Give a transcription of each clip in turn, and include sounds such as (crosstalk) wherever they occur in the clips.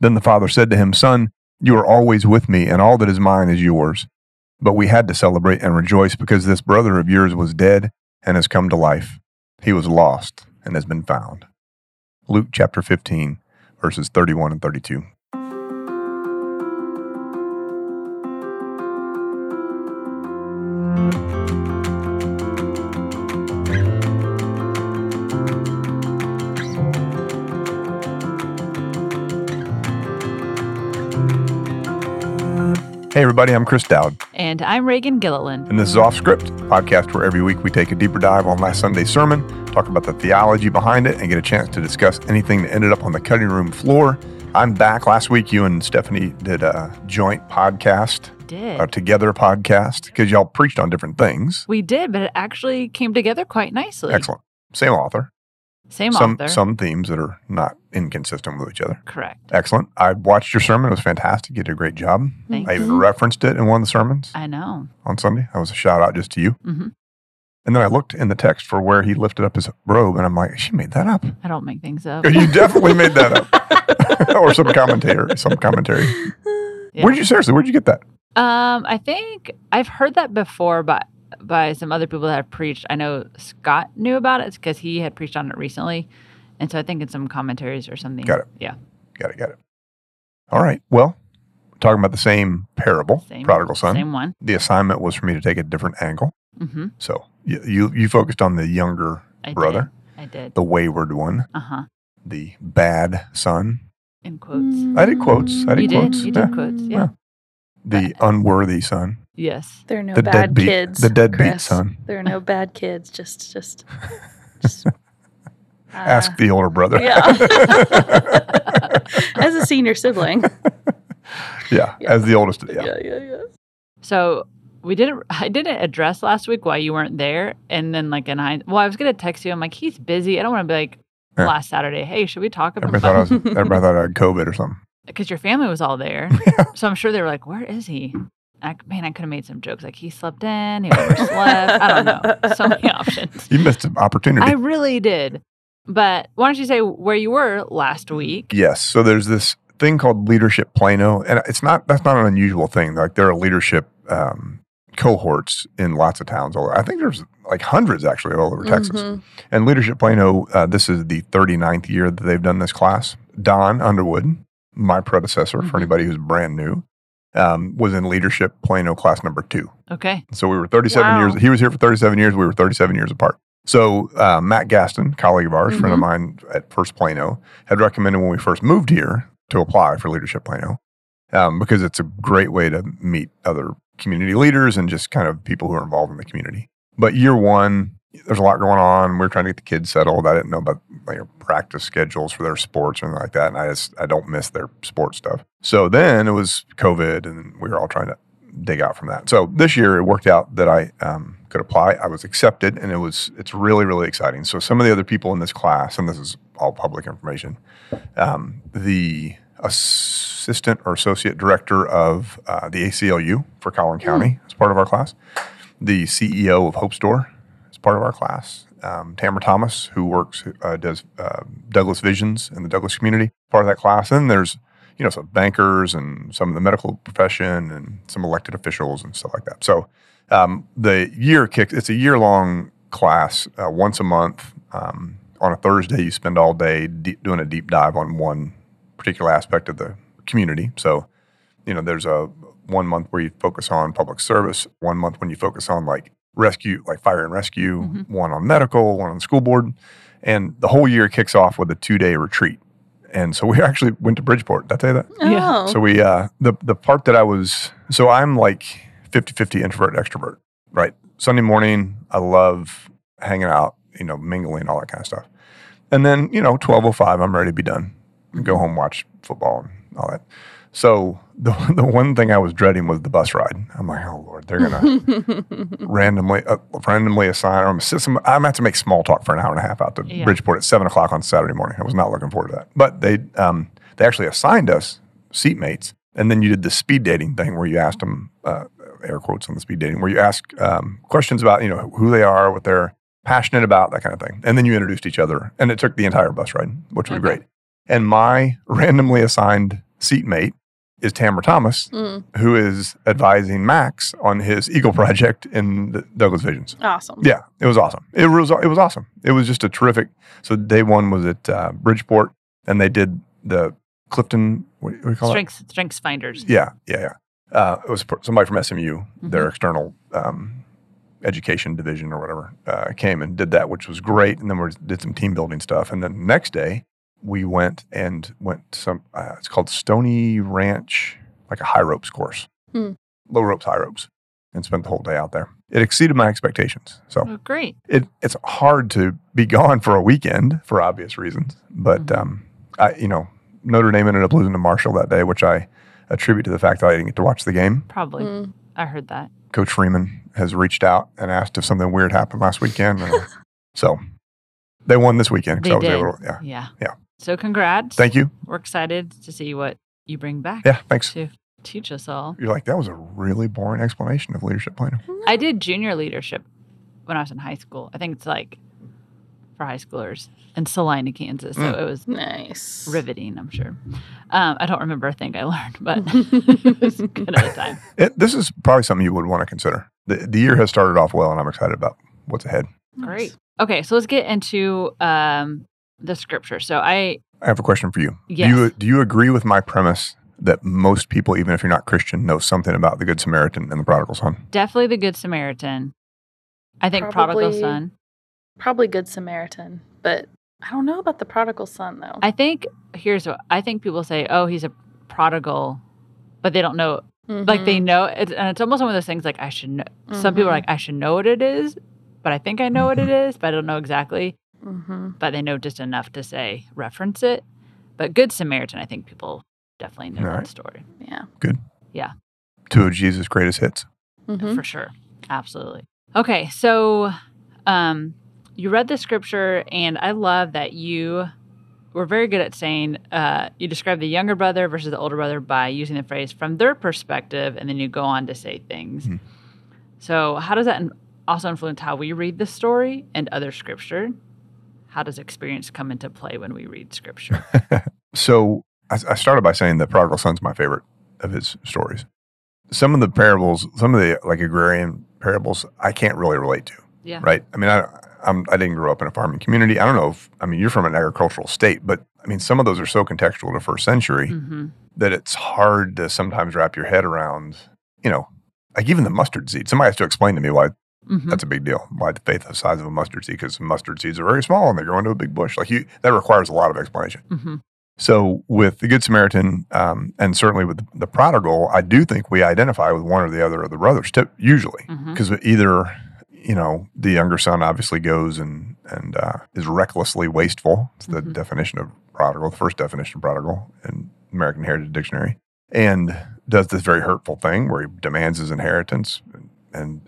Then the father said to him, Son, you are always with me, and all that is mine is yours. But we had to celebrate and rejoice because this brother of yours was dead and has come to life. He was lost and has been found. Luke chapter 15, verses 31 and 32. Hey, everybody, I'm Chris Dowd, And I'm Reagan Gilliland. and this is Off Script, a podcast where every week we take a deeper dive on last Sunday's sermon, talk about the theology behind it, and get a chance to discuss anything that ended up on the cutting room floor. I'm back. Last week, you and Stephanie did a joint podcast, Did. a together podcast, because y'all preached on different things. We did, but it actually came together quite nicely. Excellent. Same author. Same some author. some themes that are not inconsistent with each other. Correct. Excellent. I watched your sermon. It was fantastic. You did a great job. Thank I even referenced it in one of the sermons I know. on Sunday. That was a shout out just to you. hmm And then I looked in the text for where he lifted up his robe, and I'm like, she made that up. I don't make things up. You definitely made that up, (laughs) (laughs) or some commentator, some commentary. Yeah. Where'd you seriously? Where'd you get that? Um, I think I've heard that before, but by some other people that have preached. I know Scott knew about it because he had preached on it recently, and so I think in some commentaries or something. Got it. Yeah. Got it. Got it. All right. Well, talking about the same parable, Same prodigal son. Same one. The assignment was for me to take a different angle. Mm-hmm. So you you, you focused on the younger I brother, did. I did. the wayward one, Uh huh. the bad son. In quotes. I did quotes. I did you quotes. did. You Yeah. did quotes. Yeah. Yeah. The unworthy son. Yes. There are no The bad deadbeat- kids. the deadbeat Chris. son. There are no bad kids. Just, just, (laughs) just. uh, Ask the older brother. Yeah. (laughs) As a senior sibling. yeah, Yeah. As the oldest. Yeah. Yeah, yeah, yeah. So we didn't. I didn't address last week why you weren't there, and then like in hind, well, I was gonna text you. I'm like, he's busy. I don't want to be like Yeah. last Saturday. Hey, should we talk about? Everybody thought I was. (laughs) Everybody thought I had COVID or something. Because your family was all there, so I'm sure they were like, "Where is he?" I, man, I could have made some jokes like he slept in, he overslept. I don't know. So many (laughs) options. You missed an opportunity. I really did. But why don't you say where you were last week? Yes. So there's this thing called Leadership Plano, and it's not that's not an unusual thing. Like there are leadership um, cohorts in lots of towns. All I think there's like hundreds actually all over Texas. Mhm. And Leadership Plano, uh, this is the 39th year that they've done this class. Don Underwood, my predecessor, for Mhm. anybody who's brand new, um, was in Leadership Plano class number two. Okay. So we were 37 Wow. years. He was here for 37 years. We were 37 years apart. So uh, Matt Gaston, colleague of ours, friend of mine at First Plano, had recommended when we first moved here to apply for Leadership Plano um, because it's a great way to meet other community leaders and just kind of people who are involved in the community. But year one, there's a lot going on. We're trying to get the kids settled. I didn't know about like practice schedules for their sports or anything like that, and I just I don't miss their sports stuff. So then it was COVID, and we were all trying to dig out from that. So this year it worked out that I um, could apply. I was accepted, and it was it's really really exciting. So some of the other people in this class, and this is all public information, um, the assistant or associate director of uh, the ACLU for Collin County is part of our class. The CEO of Hope's Door is part of our class. Um, Tamara Thomas, who works uh, does uh, Douglas Visions in the Douglas community, part of that class. And there's you know some bankers and some of the medical profession and some elected officials and stuff like that. So um, the year kicks. It's a year long class, uh, once a month. Um, on a Thursday, you spend all day doing a deep dive on one particular aspect of the community. So, you know, there's a one month where you focus on public service, one month when you focus on like rescue, like fire and rescue, Mhm. one on medical, one on the school board. And the whole year kicks off with a two day retreat. And so we (laughs) actually went to Bridgeport. Did I tell you that? Yeah. Oh. So we, uh, the, the part that I was, so I'm like 50 50 introvert, extrovert, right? Sunday morning, I love hanging out, you know, mingling, all that kind of stuff. And then, you know, 1205, I'm ready to be done. Go home, watch football and all that. So (laughs) the, the one thing I was dreading was the bus ride. I'm like, oh Lord, they're going (laughs) to randomly, uh, randomly assign, I'm, I'm going to have to make small talk for an hour and a half out to Yeah. Bridgeport at seven o'clock on Saturday morning. I was not looking forward to that. But they, um, they actually assigned us seatmates. And then you did the speed dating thing where you asked them, uh, air quotes on the speed dating, where you ask um, questions about, you know, who they are, what they're passionate about, that kind of thing. And then you introduced each other. And it took the entire bus ride, which was Okay. great. And my randomly assigned seatmate is Tamara Thomas, Mm, who is advising Max on his Eagle project in the Douglas Visions. awesome. Yeah, it was awesome. It was it was awesome. It was just a terrific. So day one was at uh, Bridgeport, and they did the Clifton. What do you call it? Strengths strengths finders. Yeah, yeah, yeah. Uh, it was somebody from SMU, their Mhm. external um, education division or whatever, uh, came and did that, which was great. And then we did some team building stuff. And then the next day, we went and went to some. Uh, it's called Stony Ranch, like a high ropes course, Hmm. low ropes, high ropes, and spent the whole day out there. It exceeded my expectations. So Oh, great. it, it's hard to be gone for a weekend for obvious reasons. But Mhm. um, I, you know, Notre Dame ended up losing to Marshall that day, which I attribute to the fact that I didn't get to watch the game. Probably. Mm, I heard that. Coach Freeman has reached out and asked if something weird happened last weekend. and (laughs) so they won this weekend. 'cause They I was did. able to- yeah. Yeah. Yeah. So congrats. Thank you. We're excited to see what you bring back Yeah. Thanks. to teach us all. You're like, that was a really boring explanation of leadership Plano. I did junior leadership when I was in high school. I think it's like for high schoolers in Salina, Kansas. So Mm. it was nice. riveting, I'm sure. Um, I don't remember a thing I (laughs) learned, but (laughs) it was good at the time. It, this is probably something you would want to consider. The, the year has started off well, and I'm excited about what's ahead. Great. Okay, so let's get into um, the scripture. So I I have a question for you. Yes. Do you do you agree with my premise that most people, even if you're not Christian, know something about the Good Samaritan and the prodigal son? definitely the Good Samaritan. I think prodigal son. Probably Good Samaritan, but I don't know about the prodigal son though. I think here's what I think people say, oh, he's a prodigal, but they don't know. Like they Mhm. know, it's, and it's almost one of those things. Like I should know. Some people are Mhm. like, I should know what it is, but I think I know what it (laughs) is, but I don't know exactly. Mhm. But they know just enough to say reference it. But Good Samaritan, I think people definitely know All that right. story Yeah. Good. Yeah. Two of Jesus' greatest hits. Mhm. for sure. Absolutely. Okay, so um, you read the scripture, and I love that you were very good at saying uh, you describe the younger brother versus the older brother by using the phrase from their perspective, and then you go on to say things. Mhm. So, how does that also influence how we read the story and other scripture? How does experience come into play when we read scripture? (laughs) So I, I started by saying that prodigal son's my favorite of his stories. Some of the parables, some of the like agrarian parables, I can't really relate to. Yeah. Right. I mean, I I'm, I didn't grow up in a farming community. I don't know if I mean you're from an agricultural state, but I mean some of those are so contextual to first century hmm that it's hard to sometimes wrap your head around. You know, like even the mustard seed. Somebody has to explain to me why hmm that's a big deal. Why the faith the size of a mustard seed? Because mustard seeds are very small and they grow into a big bush. Like you, that requires a lot of explanation. hmm So with the Good Samaritan, um, and certainly with the prodigal, I do think we identify with one or the other of the brothers. Usually, because either you know the younger son obviously goes and and uh, is recklessly wasteful. It's the Mhm. definition of prodigal, the first definition of prodigal in American Heritage Dictionary, and does this very hurtful thing where he demands his inheritance and, and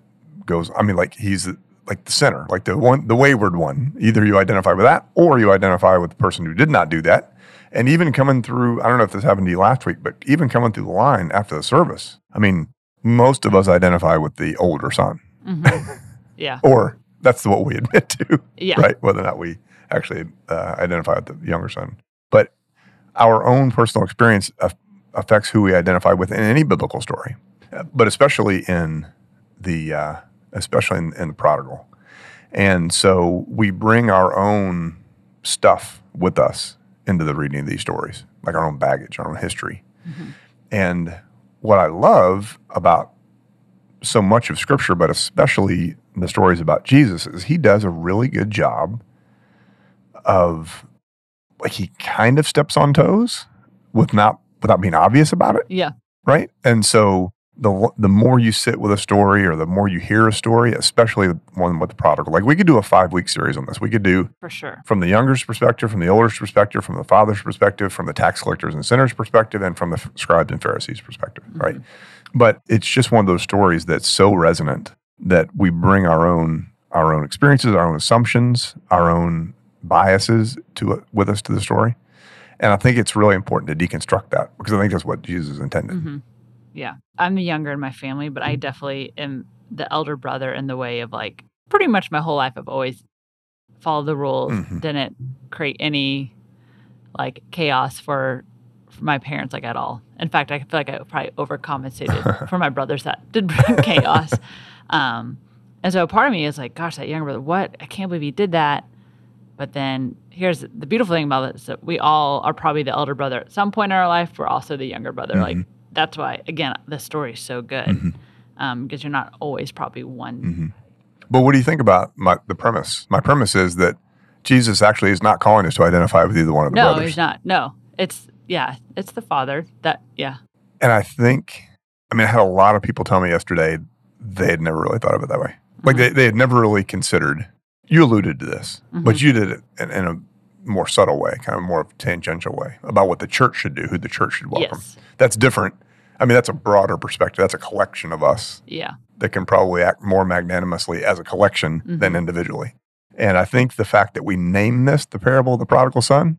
goes. I mean, like he's like the sinner, like the one, the wayward one. Either you identify with that, or you identify with the person who did not do that. And even coming through, I don't know if this happened to you last week, but even coming through the line after the service, I mean, most of us identify with the older son, hmm (laughs) yeah. or that's what we (laughs) admit to, Yeah. right? Whether or not we actually uh, identify with the younger son. But our own personal experience aff- affects who we identify with in any biblical story, uh, but especially in the, uh, especially in, in the prodigal. And so we bring our own stuff with us into the reading of these stories, like our own baggage, our own history. Mhm. And what I love about so much of Scripture, but especially the stories about Jesus, is he does a really good job of, like, he kind of steps on toes with not without being obvious about it Yeah. right? And so the the more you sit with a story or the more you hear a story, especially the one with the prodigal, like we could do a five week series on this. We could do For sure. from the younger's perspective, from the older's perspective, from the father's perspective, from the tax collectors and sinners' perspective, and from the scribes and Pharisees' perspective, right? But it's just one of those stories that's so resonant that we bring our own our own experiences, our own assumptions, our own biases to it with us to the story. And I think it's really important to deconstruct that because I think that's what Jesus intended. hmm Yeah. I'm the younger in my family, but I definitely am the elder brother in the way of like pretty much my whole life. I've always followed the rules, Mhm. didn't create any like chaos for for my parents like at all. In fact, I feel like I probably overcompensated (laughs) for my brothers that did bring (laughs) chaos. Um, and so part of me is like, gosh, that younger brother, what? I can't believe he did that. But then here's the beautiful thing about it is that we all are probably the elder brother at some point in our life. We're also the younger brother. Like Mhm. That's why, again, the story is so good Mhm. um, because you're not always probably one. hmm But what do you think about my, the premise? My premise is that Jesus actually is not calling us to identify with either one of the No, brothers. he's not. No, it's yeah, it's the father that yeah. And I think, I mean, I had a lot of people tell me yesterday they had never really thought of it that way. Like Mhm. they, they had never really considered, you alluded to this, but Mhm. you did it in, in a more subtle way, kind of more tangential way about what the church should do, who the church should welcome. Yes. That's different. I mean, that's a broader perspective. That's a collection of us Yeah. that can probably act more magnanimously as a collection than Mhm. individually. And I think the fact that we name this the parable of the prodigal son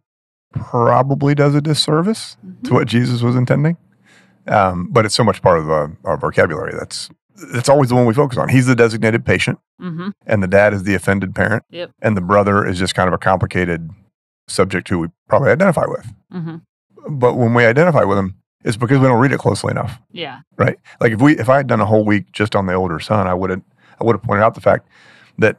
probably does a disservice Mhm. to what Jesus was intending. Um, but it's so much part of uh, our vocabulary that's that's always the one we focus on. He's the designated patient, Mhm. and the dad is the offended parent, Yep. and the brother is just kind of a complicated subject who we probably identify with. Mhm. But when we identify with him, it's because we don't read it closely enough Yeah. right? Like if we if I had done a whole week just on the older son, I would have I would have pointed out the fact that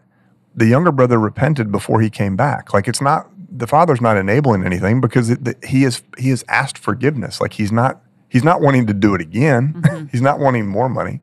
the younger brother repented before he came back. Like it's not the father's not enabling anything because it, the, he is he has asked forgiveness. Like he's not he's not wanting to do it again. Mhm. (laughs) he's not wanting more money.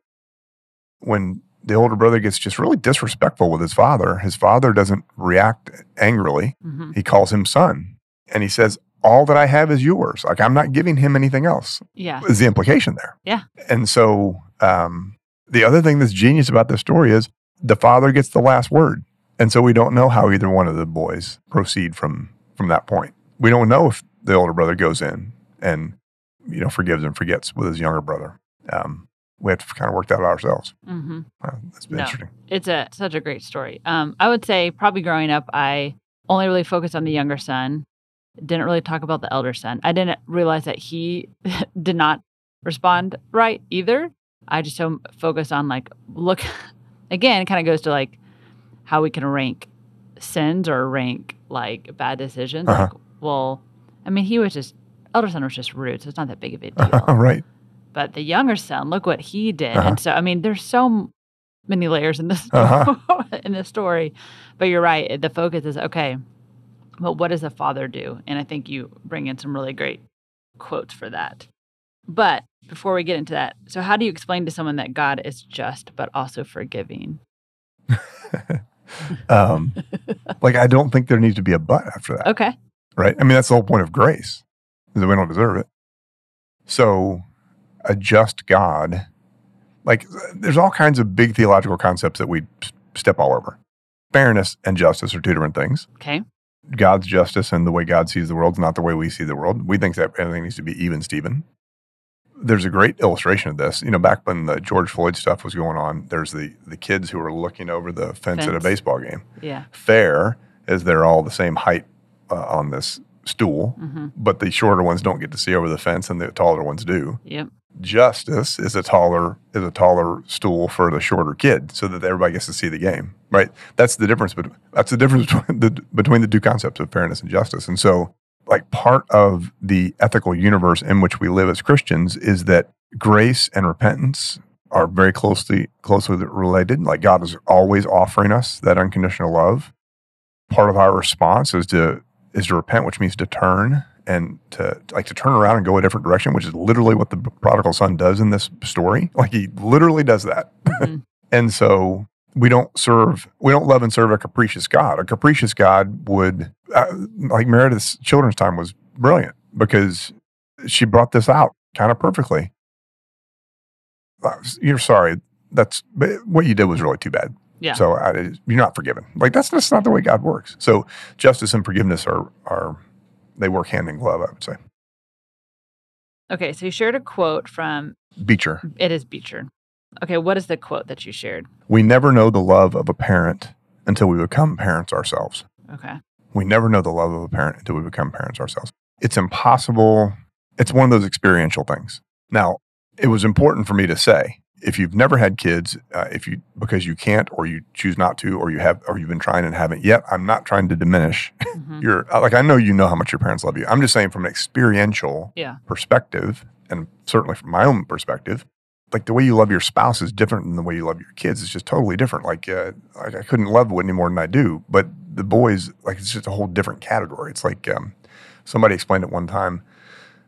When the older brother gets just really disrespectful with his father, his father doesn't react angrily. Mhm. He calls him son, and he says, "All that I have is yours. Like I'm not giving him anything else." Yeah. is the implication there. Yeah. And so um, the other thing that's genius about this story is the father gets the last word. And so we don't know how either one of the boys proceed from from that point. We don't know if the older brother goes in and you know forgives and forgets with his younger brother. Um, we have to kind of work that out ourselves. hmm Uh, that's been No. interesting. It's a such a great story. Um, I would say probably growing up, I only really focused on the younger son. Didn't really talk about the elder son. I didn't realize that he (laughs) did not respond right either. I just so focused on like look (laughs) again. It kind of goes to like how we can rank sins or rank like bad decisions. Uh-huh. Like, well, I mean, he was just elder son was just rude, so it's not that big of a deal. (laughs) right. But the younger son, look what he did. Uh-huh. And so, I mean, there's so many layers in this Uh-huh. (laughs) in this story. But you're right. The focus is okay. But what does the father do? And I think you bring in some really great quotes for that. But before we get into that, so how do you explain to someone that God is just but also forgiving? (laughs) Um, like I don't think there needs to be a but after that. Okay. right? I mean, that's the whole point of grace, is that we don't deserve it. So, a just God, like, there's all kinds of big theological concepts that we step all over. Fairness and justice are two different things. Okay. God's justice and the way God sees the world is not the way we see the world. We think that everything needs to be even, Stephen. There's a great illustration of this. You know, back when the George Floyd stuff was going on, there's the the kids who were looking over the fence, at a baseball game. Yeah. Fair is they're all the same height uh, on this stool, hmm but the shorter ones don't get to see over the fence, and the taller ones do. Yep. Justice is a taller is a taller stool for the shorter kid, so that everybody gets to see the game. Right? That's the difference. But that's the difference (laughs) between the between the two concepts of fairness and justice. And so, like part of the ethical universe in which we live as Christians is that grace and repentance are very closely closely related. Like God is always offering us that unconditional love. Part of our response is to is to repent, which means to turn and to like to turn around and go a different direction, which is literally what the prodigal son does in this story. Like he literally does that. Mhm. (laughs) and so we don't serve, we don't love and serve a capricious God. A capricious God would, uh, like Meredith's children's time was brilliant because she brought this out kind of perfectly. Uh, You're sorry. That's but what you did was really too bad. Yeah. So I, you're not forgiven. Like that's just not the way God works. So justice and forgiveness are are they work hand in glove. I would say. Okay. So you shared a quote from Beecher. it is Beecher. Okay. What is the quote that you shared? We never know the love of a parent until we become parents ourselves. Okay. We never know the love of a parent until we become parents ourselves. It's impossible. It's one of those experiential things. Now, it was important for me to say, if you've never had kids, uh, if you because you can't or you choose not to or you have or you've been trying and haven't yet, I'm not trying to diminish Mhm. (laughs) your like I know you know how much your parents love you. I'm just saying from an experiential Yeah. perspective and certainly from my own perspective, like the way you love your spouse is different than the way you love your kids. It's just totally different. Like, uh, like I couldn't love Whitney more than I do, but the boys, like, it's just a whole different category. It's like um, somebody explained it one time.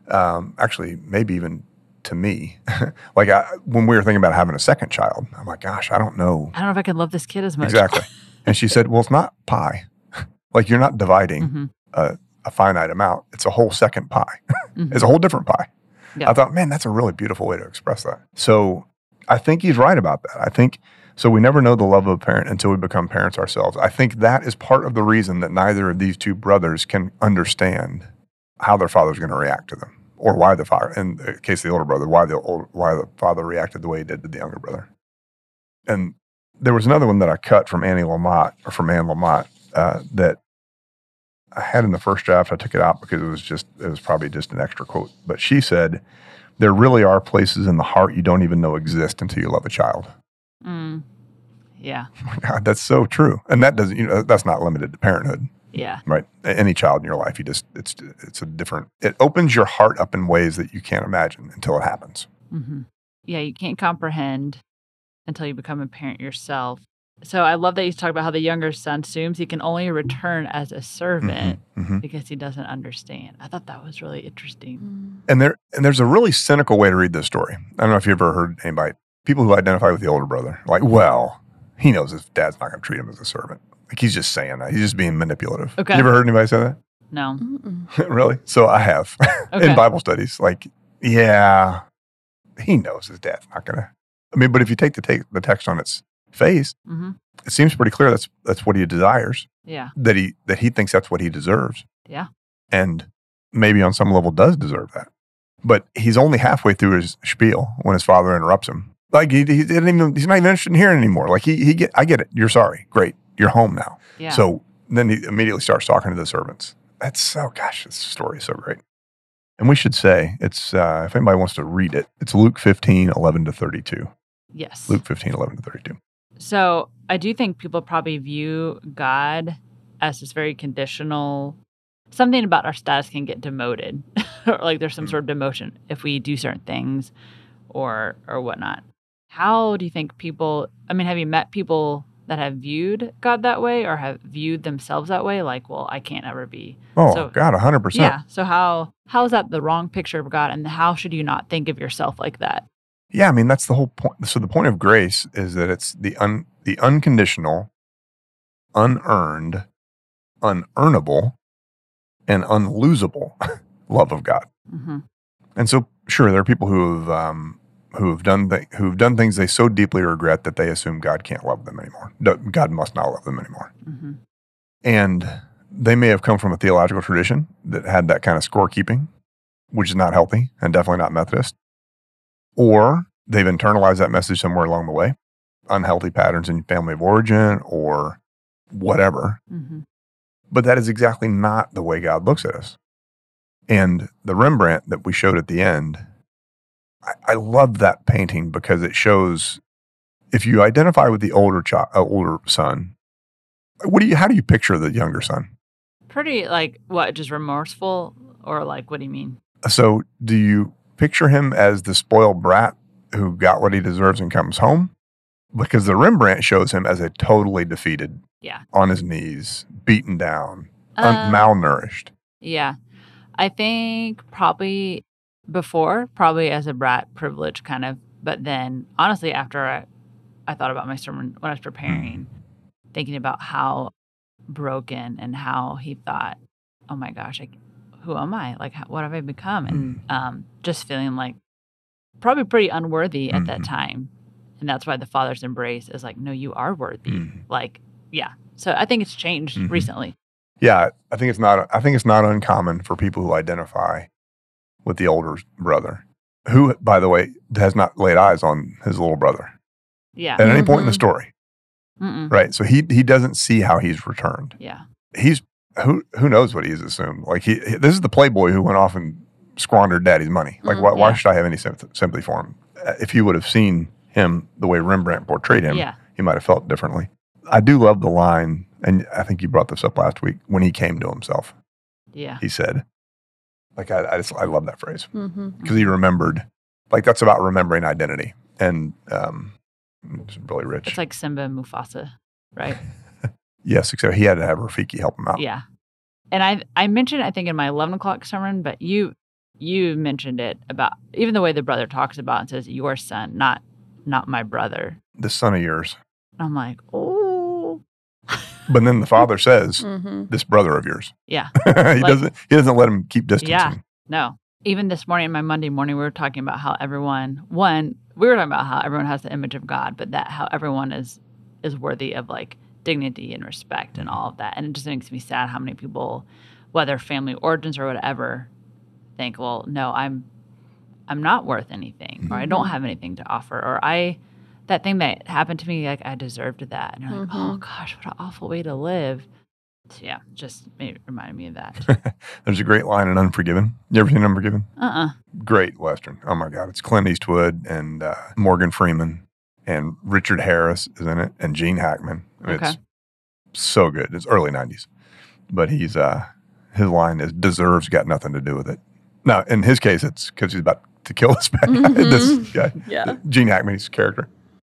Um, actually, maybe even to me, (laughs) like I, when we were thinking about having a second child, I'm like, gosh, I don't know I don't know if I can love this kid as much. exactly. and she said, well, it's not pie. (laughs) like you're not dividing Mhm. a finite amount. It's a whole second pie. (laughs) Mhm. It's a whole different pie. Yeah. I thought, man, that's a really beautiful way to express that. So I think he's right about that. I think so. We never know the love of a parent until we become parents ourselves. I think that is part of the reason that neither of these two brothers can understand how their father's going to react to them, or why the father, in the case of the older brother, why the old, why the father reacted the way he did to the younger brother. And there was another one that I cut from Annie Lamott or from Anne Lamott uh, that I had in the first draft. I took it out because it was just it was probably just an extra quote. But she said, "There really are places in the heart you don't even know exist until you love a child." Mm. Yeah. (laughs) Oh God, that's so true. And that doesn't you know that's not limited to parenthood, Yeah. right? Any child in your life, you just it's it's a different. It opens your heart up in ways that you can't imagine until it happens. hmm Yeah, you can't comprehend until you become a parent yourself. So I love that you talk about how the younger son assumes he can only return as a servant Mhm, mhm. because he doesn't understand. I thought that was really interesting. Mm. And there and there's a really cynical way to read this story. I don't know if you ever heard anybody people who identify with the older brother like, well, he knows his dad's not going to treat him as a servant. Like he's just saying that. He's just being manipulative. Okay. You ever heard anybody say that? No. (laughs) Really? So I have (laughs) Okay. in Bible studies. Like, yeah, he knows his dad's not going to. I mean, but if you take the take the text on its face, hmm it seems pretty clear that's that's what he desires. Yeah. That he that he thinks that's what he deserves. Yeah. and maybe on some level does deserve that. But he's only halfway through his spiel when his father interrupts him. Like he, he didn't even he's not even interested in hearing anymore. Like he he get I get it. You're sorry. Great. You're home now. Yeah. So then he immediately starts talking to the servants. That's so, gosh, this story is so great. And we should say, it's, uh, if anybody wants to read it, it's Luke 15, 11 to 32. yes. Luke 15, 11 to 32. So I do think people probably view God as this very conditional. Something about our status can get demoted, (laughs) or like there's some Mm. sort of demotion if we do certain things, or or whatnot. How do you think people? I mean, have you met people that have viewed God that way, or have viewed themselves that way? Like, well, I can't ever be. Oh, So- God, 100%. Yeah. So how how is that the wrong picture of God, and how should you not think of yourself like that? Yeah, I mean that's the whole point. So the point of grace is that it's the un the unconditional, unearned, unearnable, and unlosable (laughs) love of God. hmm And so, sure, there are people who have um, who have done th- who have done things they so deeply regret that they assume God can't love them anymore. God must not love them anymore. hmm And they may have come from a theological tradition that had that kind of scorekeeping, which is not healthy and definitely not Methodist. Or they've internalized that message somewhere along the way, unhealthy patterns in family of origin or whatever. hmm But that is exactly not the way God looks at us. And the Rembrandt that we showed at the end, I, I love that painting because it shows if you identify with the older child, uh, older son, what do you? How do you picture the younger son? Pretty like what? Just remorseful, or like what do you mean? So, do you picture him as the spoiled brat who got what he deserves and comes home? Because the Rembrandt shows him as a totally defeated, Yeah. on his knees, beaten down, un- Uh, malnourished. Yeah. I think probably before, probably as a brat privilege kind of, but then honestly, after I, I thought about my sermon when I was preparing, thinking about how broken and how he thought, oh my gosh, like, who am I? Like, how, what have I become? And um, just feeling like probably pretty unworthy at that Mhm. time. And that's why the father's embrace is like, no, you are worthy. Mm. Like, yeah. So I think it's changed Mhm. recently. Yeah, I think it's not. I think it's not uncommon for people who identify with the older brother, who, by the way, has not laid eyes on his little brother Yeah. at any point in the story. Mm-mm. Right. So he he doesn't see how he's returned. Yeah. He's who who knows what he's assumed. Like he this is the playboy who went off and squandered daddy's money. Like Mm, why, why should I have any sympathy, sympathy for him? Uh, If you would have seen him the way Rembrandt portrayed him, Yeah. he might have felt differently. I do love the line, and I think you brought this up last week when he came to himself. Yeah. He said, like I, I just I love that phrase because he remembered. Like that's about remembering identity, and um, it's really rich. It's like Simba and Mufasa, right? (laughs) yes, except he had to have Rafiki help him out. Yeah. And I I mentioned I think in my eleven o'clock sermon, but you you mentioned it about even the way the brother talks about it and says your son, not not my brother. The son of yours, I'm like, oh (laughs) but then the father says, hmm "This brother of yours." Yeah. (laughs) he Like- doesn't. He doesn't let him keep distancing. Yeah. no. Even this morning, my Monday morning, we were talking about how everyone one we were talking about how everyone has the image of God, but that how everyone is is worthy of like dignity and respect and all of that. And it just makes me sad how many people, whether family origins or whatever, think, well, no, I'm I'm not worth anything, or I don't Mhm. have anything to offer, or I that thing that happened to me, like I deserved that. And you're like, oh Mhm. gosh, what an awful way to live. So, yeah, just it reminded me of that. (laughs) There's a great line in Unforgiven. You ever seen Unforgiven? uh uh Great western. Oh my God, it's Clint Eastwood and uh, Morgan Freeman and Richard Harris is in it and Gene Hackman. I mean, Okay. It's so good. It's early '90s, but he's uh, his line is "deserves got nothing to do with it." Now, in his case, it's because he's about to kill (laughs) this bad guy, this Mhm. guy, Yeah. Gene Hackman's character.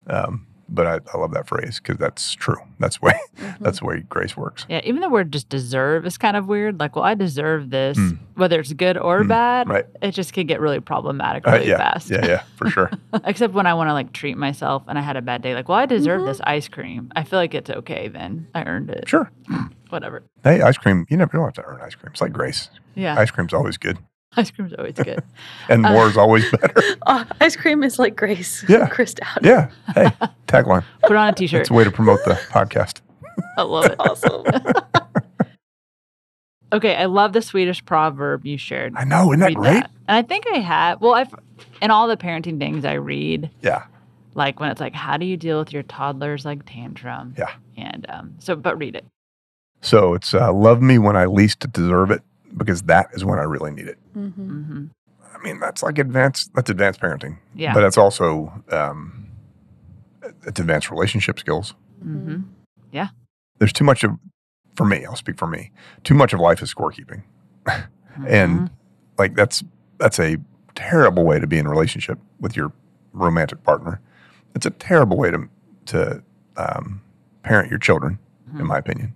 Um, but I, I love that phrase because that's true. That's the way Mhm. that's the way grace works. Yeah, even the word just deserve is kind of weird. Like, well, I deserve this, Mm. whether it's good or Mm, bad. right. It just could get really problematic Uh, really yeah, fast. yeah, yeah, for sure. (laughs) Except when I want to like treat myself and I had a bad day. Like, well, I deserve Mhm. this ice cream. I feel like it's okay then. I earned it. Sure. Whatever. Hey, ice cream. You never don't have to earn ice cream. It's like grace. Yeah. Ice cream's always good, (laughs) Ice cream is always good. (laughs) and Uh, more is always better. Oh, (laughs) ice cream is like grace. Yeah. Chris Dowd. Yeah. Hey, tagline. Put on a t shirt. It's a way to promote the podcast. I love it. Awesome. Okay, I love the Swedish proverb you shared. I know. Isn't that Read great? that. And I think I have. Well, I've in all the parenting things I read, Yeah. like when it's like, how do you deal with your toddler's like tantrum? Yeah. And um, so, but read it. So it's uh, love me when I least deserve it because that is when I really need it. hmm hmm I mean, that's like advanced. That's advanced parenting. Yeah. But it's also um, it's advanced relationship skills. hmm Yeah. There's too much of, for me. I'll speak for me. Too much of life is scorekeeping. (laughs) and like that's that's a terrible way to be in a relationship with your romantic partner. It's a terrible way to to um, parent your children, in Mhm. my opinion.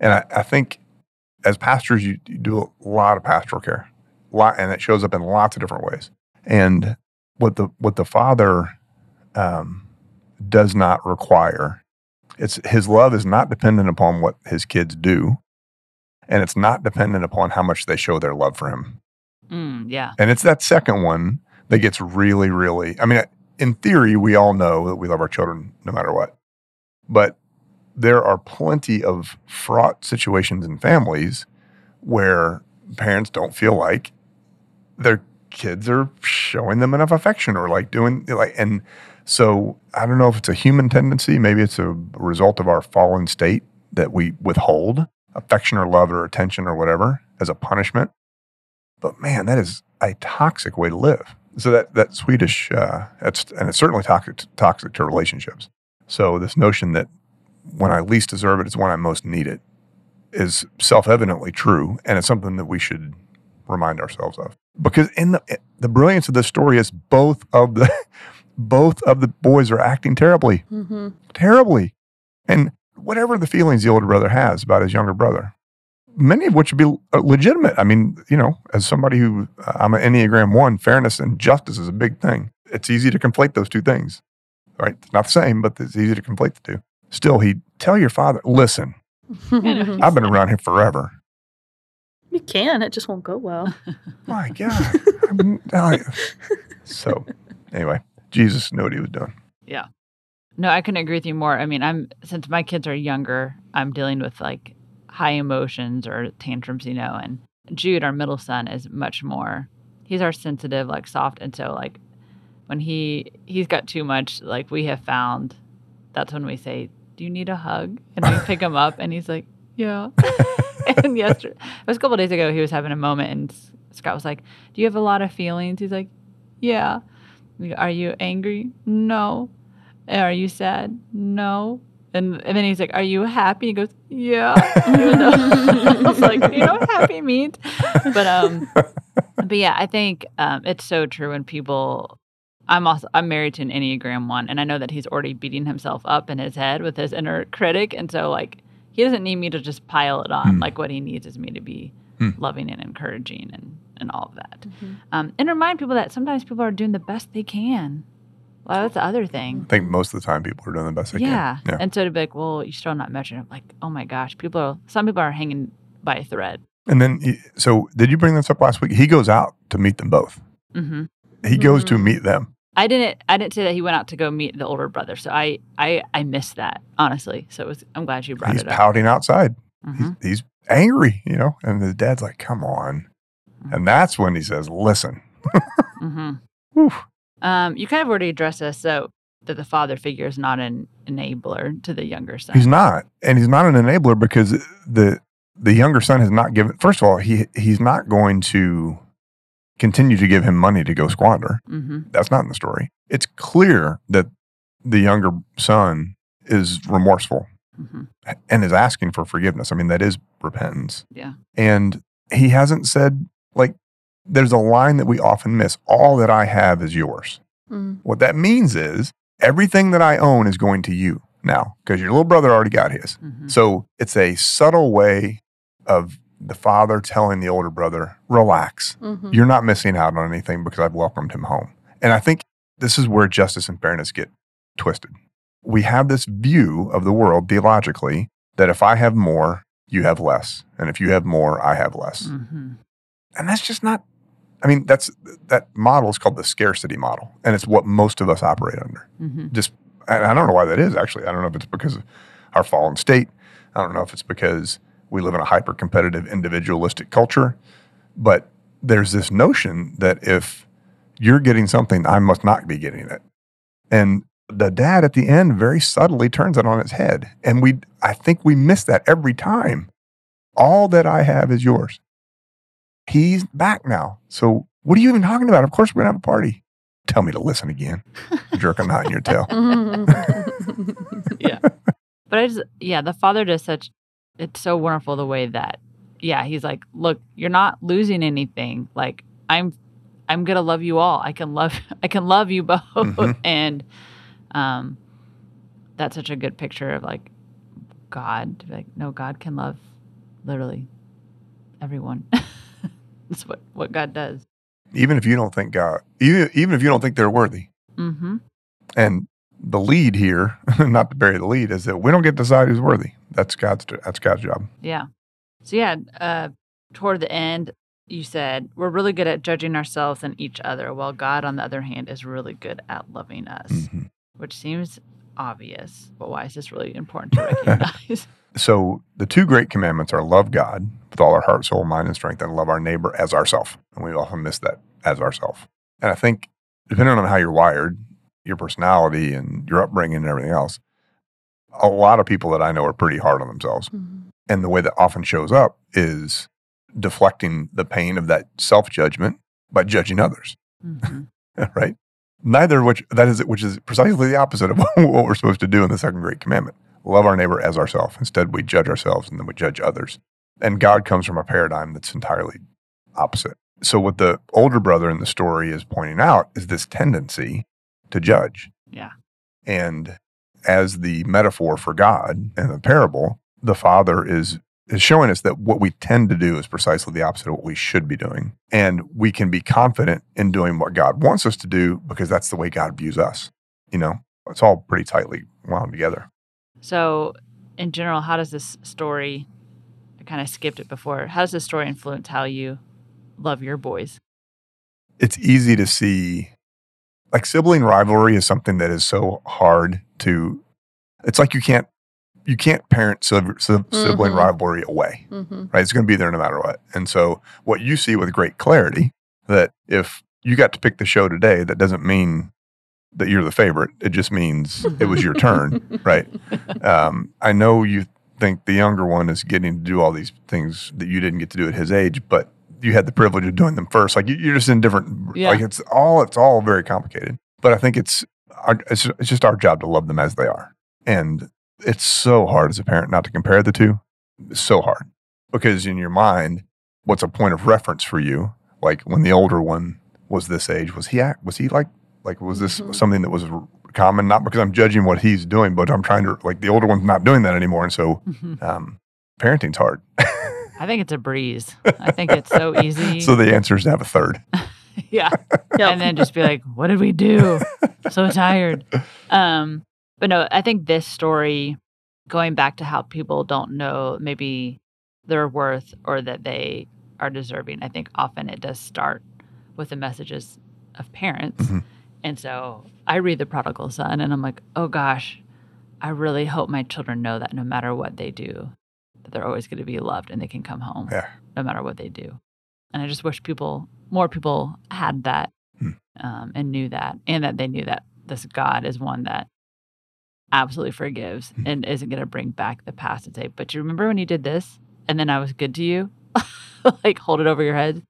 And I, I think as pastors, you, you do a lot of pastoral care, lot, and it shows up in lots of different ways. And what the what the father um, does not require, it's his love is not dependent upon what his kids do, and it's not dependent upon how much they show their love for him. Mm, yeah. And it's that second one that gets really, really. I mean, in theory, we all know that we love our children no matter what. But there are plenty of fraught situations in families where parents don't feel like their kids are showing them enough affection or like doing like and so I don't know if it's a human tendency, maybe it's a result of our fallen state that we withhold affection or love or attention or whatever as a punishment. But man, that is a toxic way to live. So that that Swedish, uh, that's and it's certainly toxic toxic to relationships. So this notion that when I least deserve it, it is when I most need it is self evidently true, and it's something that we should remind ourselves of. Because in the the brilliance of this story is both of the (laughs) both of the boys are acting terribly, hmm terribly, and whatever the feelings the older brother has about his younger brother, many of which would be uh, legitimate. I mean, you know, as somebody who uh, I'm an Enneagram one, fairness and justice is a big thing. It's easy to conflate those two things, right? It's not the same, but it's easy to conflate the two. Still, he'd tell your father, listen. (laughs) I've been around here forever. you can. It just won't go well. (laughs) My God. I'm- I- (laughs) so, anyway, Jesus knew what he was doing. Yeah. No, I couldn't agree with you more. I mean, I'm since my kids are younger, I'm dealing with like high emotions or tantrums, you know, and Jude, our middle son, is much more he's our sensitive, like soft, and so like when he he's got too much, like we have found that's when we say, Do you need a hug? And we pick him up and he's like, Yeah. (laughs) and yesterday it was a couple days ago he was having a moment and Scott was like, Do you have a lot of feelings? He's like, Yeah. Go, Are you angry? No. Are you sad? No. And, and then he's like, Are you happy? He goes, Yeah. (laughs) I was like, You know what happy means? But um but yeah, I think um it's so true when people I'm also I'm married to an Enneagram one and I know that he's already beating himself up in his head with his inner critic. And so like he doesn't need me to just pile it on. Hmm. Like what he needs is me to be Hmm. loving and encouraging and, and all of that. Mhm. Um, and remind people that sometimes people are doing the best they can. Well, that's the other thing. I think most of the time people are doing the best they Yeah. can. Yeah. And so to be like, well, you're still not measuring up. Like, oh my gosh, people are, some people are hanging by a thread. And then, he- so did you bring this up last week? He goes out to meet them both. hmm He goes to Mhm. meet them. I didn't, I didn't say that he went out to go meet the older brother. So I, I, I missed that honestly. So it was, I'm glad you brought He's it up. pouting outside. Mhm. He's, he's angry, you know, and the dad's like, come on. And that's when he says, listen. (laughs) hmm Um, you kind of already addressed this. So that the father figure is not an enabler to the younger son. He's not. And he's not an enabler because the the younger son has not given first of all, he he's not going to continue to give him money to go squander. hmm That's not in the story. It's clear that the younger son is remorseful hmm and is asking for forgiveness. I mean, that is repentance. Yeah. And he hasn't said, like, there's a line that we often miss all that I have is yours. Mm. What that means is everything that I own is going to you now because your little brother already got his. hmm So it's a subtle way of the father telling the older brother, relax. Mhm. You're not missing out on anything because I've welcomed him home. And I think this is where justice and fairness get twisted. We have this view of the world theologically that if I have more, you have less. And if you have more, I have less. hmm And that's just not, I mean, that's that model is called the scarcity model. And it's what most of us operate under. hmm Just, and I don't know why that is actually. I don't know if it's because of our fallen state. I don't know if it's because we live in a hyper competitive, individualistic culture. But there's this notion that if you're getting something, I must not be getting it. And the dad at the end very subtly turns it on its head. And we, I think we miss that every time. All that I have is yours. He's back now. So what are you even talking about? Of course we're gonna have a party. Tell me to listen again. (laughs) Jerk a knot in your tail. (laughs) (laughs) Yeah. But I just, yeah, the father does such, it's so wonderful the way that, yeah, he's like, look, you're not losing anything. Like, I'm, I'm going to love you all. I can love, (laughs) I can love you both. Mhm. (laughs) And, um, that's such a good picture of like God. to be Like, no, God can love literally everyone. (laughs) that's what, what God does. Even if you don't think God, even, even if you don't think they're worthy. Mm-hmm. And the lead here, not to bury the lead, is that we don't get to decide who's worthy. That's God's that's God's job. Yeah. So yeah, uh, toward the end, you said we're really good at judging ourselves and each other, while God, on the other hand, is really good at loving us, Mhm. which seems obvious, but why is this really important to recognize? (laughs) (laughs) So the two great commandments are love God with all our heart, soul, mind, and strength, and love our neighbor as ourself. And we often miss that as ourself. And I think depending on how you're wired, your personality and your upbringing and everything else, a lot of people that I know are pretty hard on themselves. Mhm. And the way that often shows up is deflecting the pain of that self judgment by judging others. Mhm. (laughs) right? Neither of which that is which is precisely the opposite of (laughs) what we're supposed to do in the second great commandment. Love our neighbor as ourselves. Instead, we judge ourselves and then we judge others. And God comes from a paradigm that's entirely opposite. So what the older brother in the story is pointing out is this tendency to judge. Yeah. And as the metaphor for God in the parable, the father is is showing us that what we tend to do is precisely the opposite of what we should be doing. And we can be confident in doing what God wants us to do because that's the way God views us. You know, it's all pretty tightly wound together. So, in general, how does this story? I kind of skipped it before. How does this story influence how you love your boys? It's easy to see, like sibling rivalry is something that is so hard to. It's like you can't you can't parent sib- sib- sibling rivalry away. Mhm. right? It's going to be there no matter what. And so, what you see with great clarity that if you got to pick the show today, that doesn't mean that you're the favorite. It just means it was your turn, (laughs) right? Um, I know you think the younger one is getting to do all these things that you didn't get to do at his age, but you had the privilege of doing them first. Like you, you're just in different. Yeah. Like it's all it's all very complicated. But I think it's our, it's, it's just our job to love them as they are. And it's so hard as a parent not to compare the two. It's so hard because in your mind, what's a point of reference for you? Like when the older one was this age, was he act, was he like like was this Mhm. something that was r- common? Not because I'm judging what he's doing, but I'm trying to like the older one's not doing that anymore, and so um, parenting's hard. I think it's a breeze. I think it's so (laughs) easy. so the answer is to have a third. (laughs) (laughs) yeah. Yep. and then just be like, "What did we do? (laughs) so tired." Um, but no, I think this story, going back to how people don't know maybe their worth or that they are deserving. I think often it does start with the messages of parents, Mhm. and so I read the prodigal son, and I'm like, "Oh gosh, I really hope my children know that no matter what they do, that they're always going to be loved and they can come home." Yeah. no matter what they do. And I just wish people, more people had that Hmm. um, and knew that, and that they knew that this God is one that absolutely forgives Hmm. and isn't going to bring back the past and say, but you remember when you did this and then I was good to you? (laughs) like hold it over your head.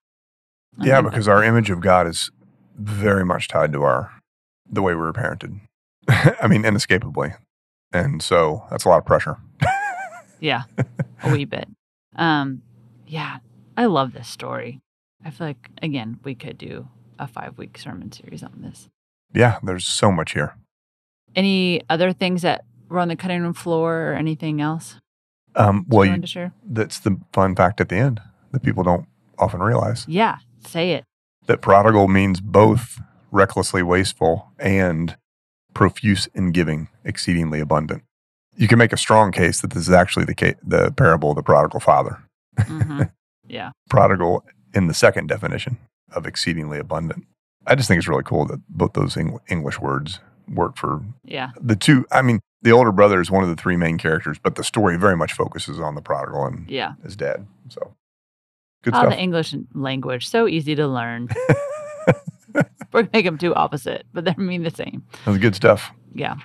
I Yeah, because our image of God is very much tied to our the way we were parented. (laughs) I mean, inescapably. And so that's a lot of pressure. yeah, a wee bit. (laughs) Um, yeah, I love this story. I feel like, again, we could do a five week sermon series on this. Yeah, there's so much here. Any other things that were on the cutting room floor or anything else Um, well, you, wanted to share? that's the fun fact at the end that people don't often realize Yeah, say it. that prodigal means both recklessly wasteful and profuse in giving, exceedingly abundant. You can make a strong case that this is actually the ca- the parable of the prodigal father. hmm (laughs) yeah, prodigal in the second definition of exceedingly abundant. I just think it's really cool that both those Eng- English words work for yeah, the two. I mean, the older brother is one of the three main characters, but the story very much focuses on the prodigal and yeah. his dad. So good Oh, stuff. the English language so easy to learn. (laughs) (laughs) We're gonna make them two opposite, but they mean the same. That's good stuff. Yeah.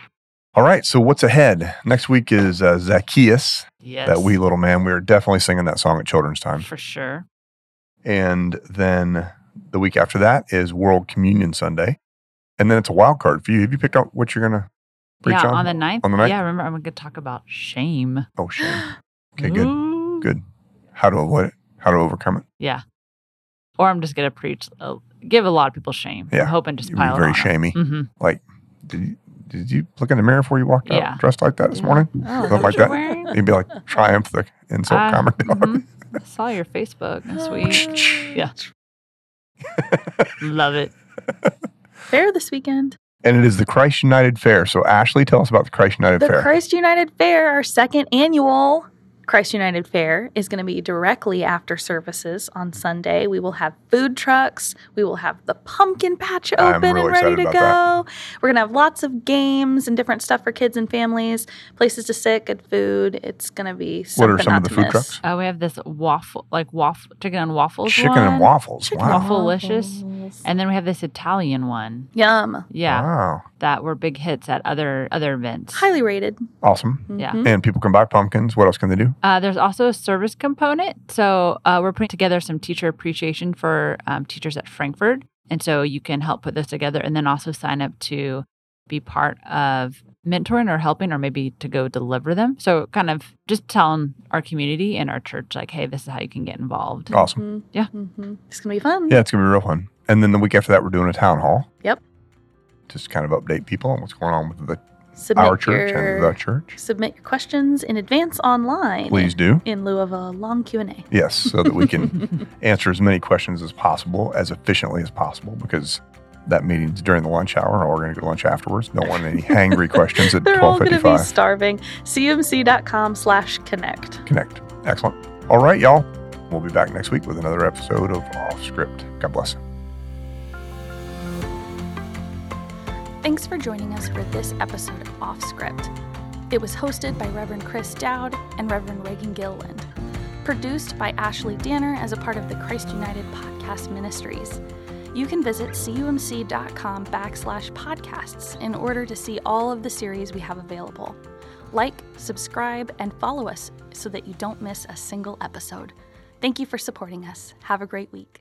All right. So what's ahead? Next week is uh, Zacchaeus, Yes. that wee little man. We are definitely singing that song at children's time. for sure. And then the week after that is World Communion Sunday. And then it's a wild card for you. Have you picked out what you're going to preach yeah, on? on the ninth. On the ninth? Yeah, remember I'm gonna talk about shame. Oh, shame. (gasps) Okay, good. Ooh. Good. How to avoid it, how to overcome it. Yeah. Or I'm just gonna preach, uh, give a lot of people shame. Yeah. I'm hoping just pile very shamey. hmm Did you, did you look in the mirror before you walked out Yeah. dressed like that this morning? Oh, like that. You'd be like, Triumph the insult Uh, comedy. mhm. I saw your Facebook. That's sweet. (gasps) Yeah. (laughs) Love it. Fair this weekend. and it is the Christ United Fair. So, Ashley, tell us about the Christ United The Fair. Christ United Fair, our second annual Christ United Fair, is going to be directly after services on Sunday. We will have food trucks. We will have the pumpkin patch open really and ready to about go. We're going to have lots of games and different stuff for kids and families, places to sit, good food. It's going to be what are some of the food miss. trucks? Oh, we have this waffle, like waffle, chicken and waffles. Chicken one. and waffles. Chicken wow. Waffle-licious. And then we have this Italian one. Yum. Yeah, Wow. that were big hits at other other events. Highly rated. Awesome. Yeah. Mhm. And people can buy pumpkins. What else can they do? Uh, there's also a service component. So uh, we're putting together some teacher appreciation for um, teachers at Frankfurt. And so you can help put this together and then also sign up to be part of mentoring or helping or maybe to go deliver them. So kind of just telling our community and our church, like, hey, this is how you can get involved. Awesome. Mhm. Yeah. Mhm. It's going to be fun. Yeah, it's going to be real fun. And then the week after that, we're doing a town hall. Yep. Just kind of update people on what's going on with the, Submit our church your, and the church. Submit your questions in advance online. Please do. In lieu of a long Q&A. Yes, so that we can (laughs) answer as many questions as possible, as efficiently as possible, because that meeting's during the lunch hour, or we're going to go to lunch afterwards. Don't want any hangry (laughs) questions at 12.55. They're all going to be 12:55. starving. cumc.com slash connect. Connect. Excellent. All right, y'all. We'll be back next week with another episode of Off Script. God bless. Thanks for joining us for this episode of Off Script. It was hosted by Reverend Chris Dowd and Reverend Reagan Gilliland. Produced by Ashley Danner as a part of the Christ United Podcast Ministries. You can visit cumc.com backslash podcasts in order to see all of the series we have available. Like, subscribe, and follow us so that you don't miss a single episode. Thank you for supporting us. Have a great week.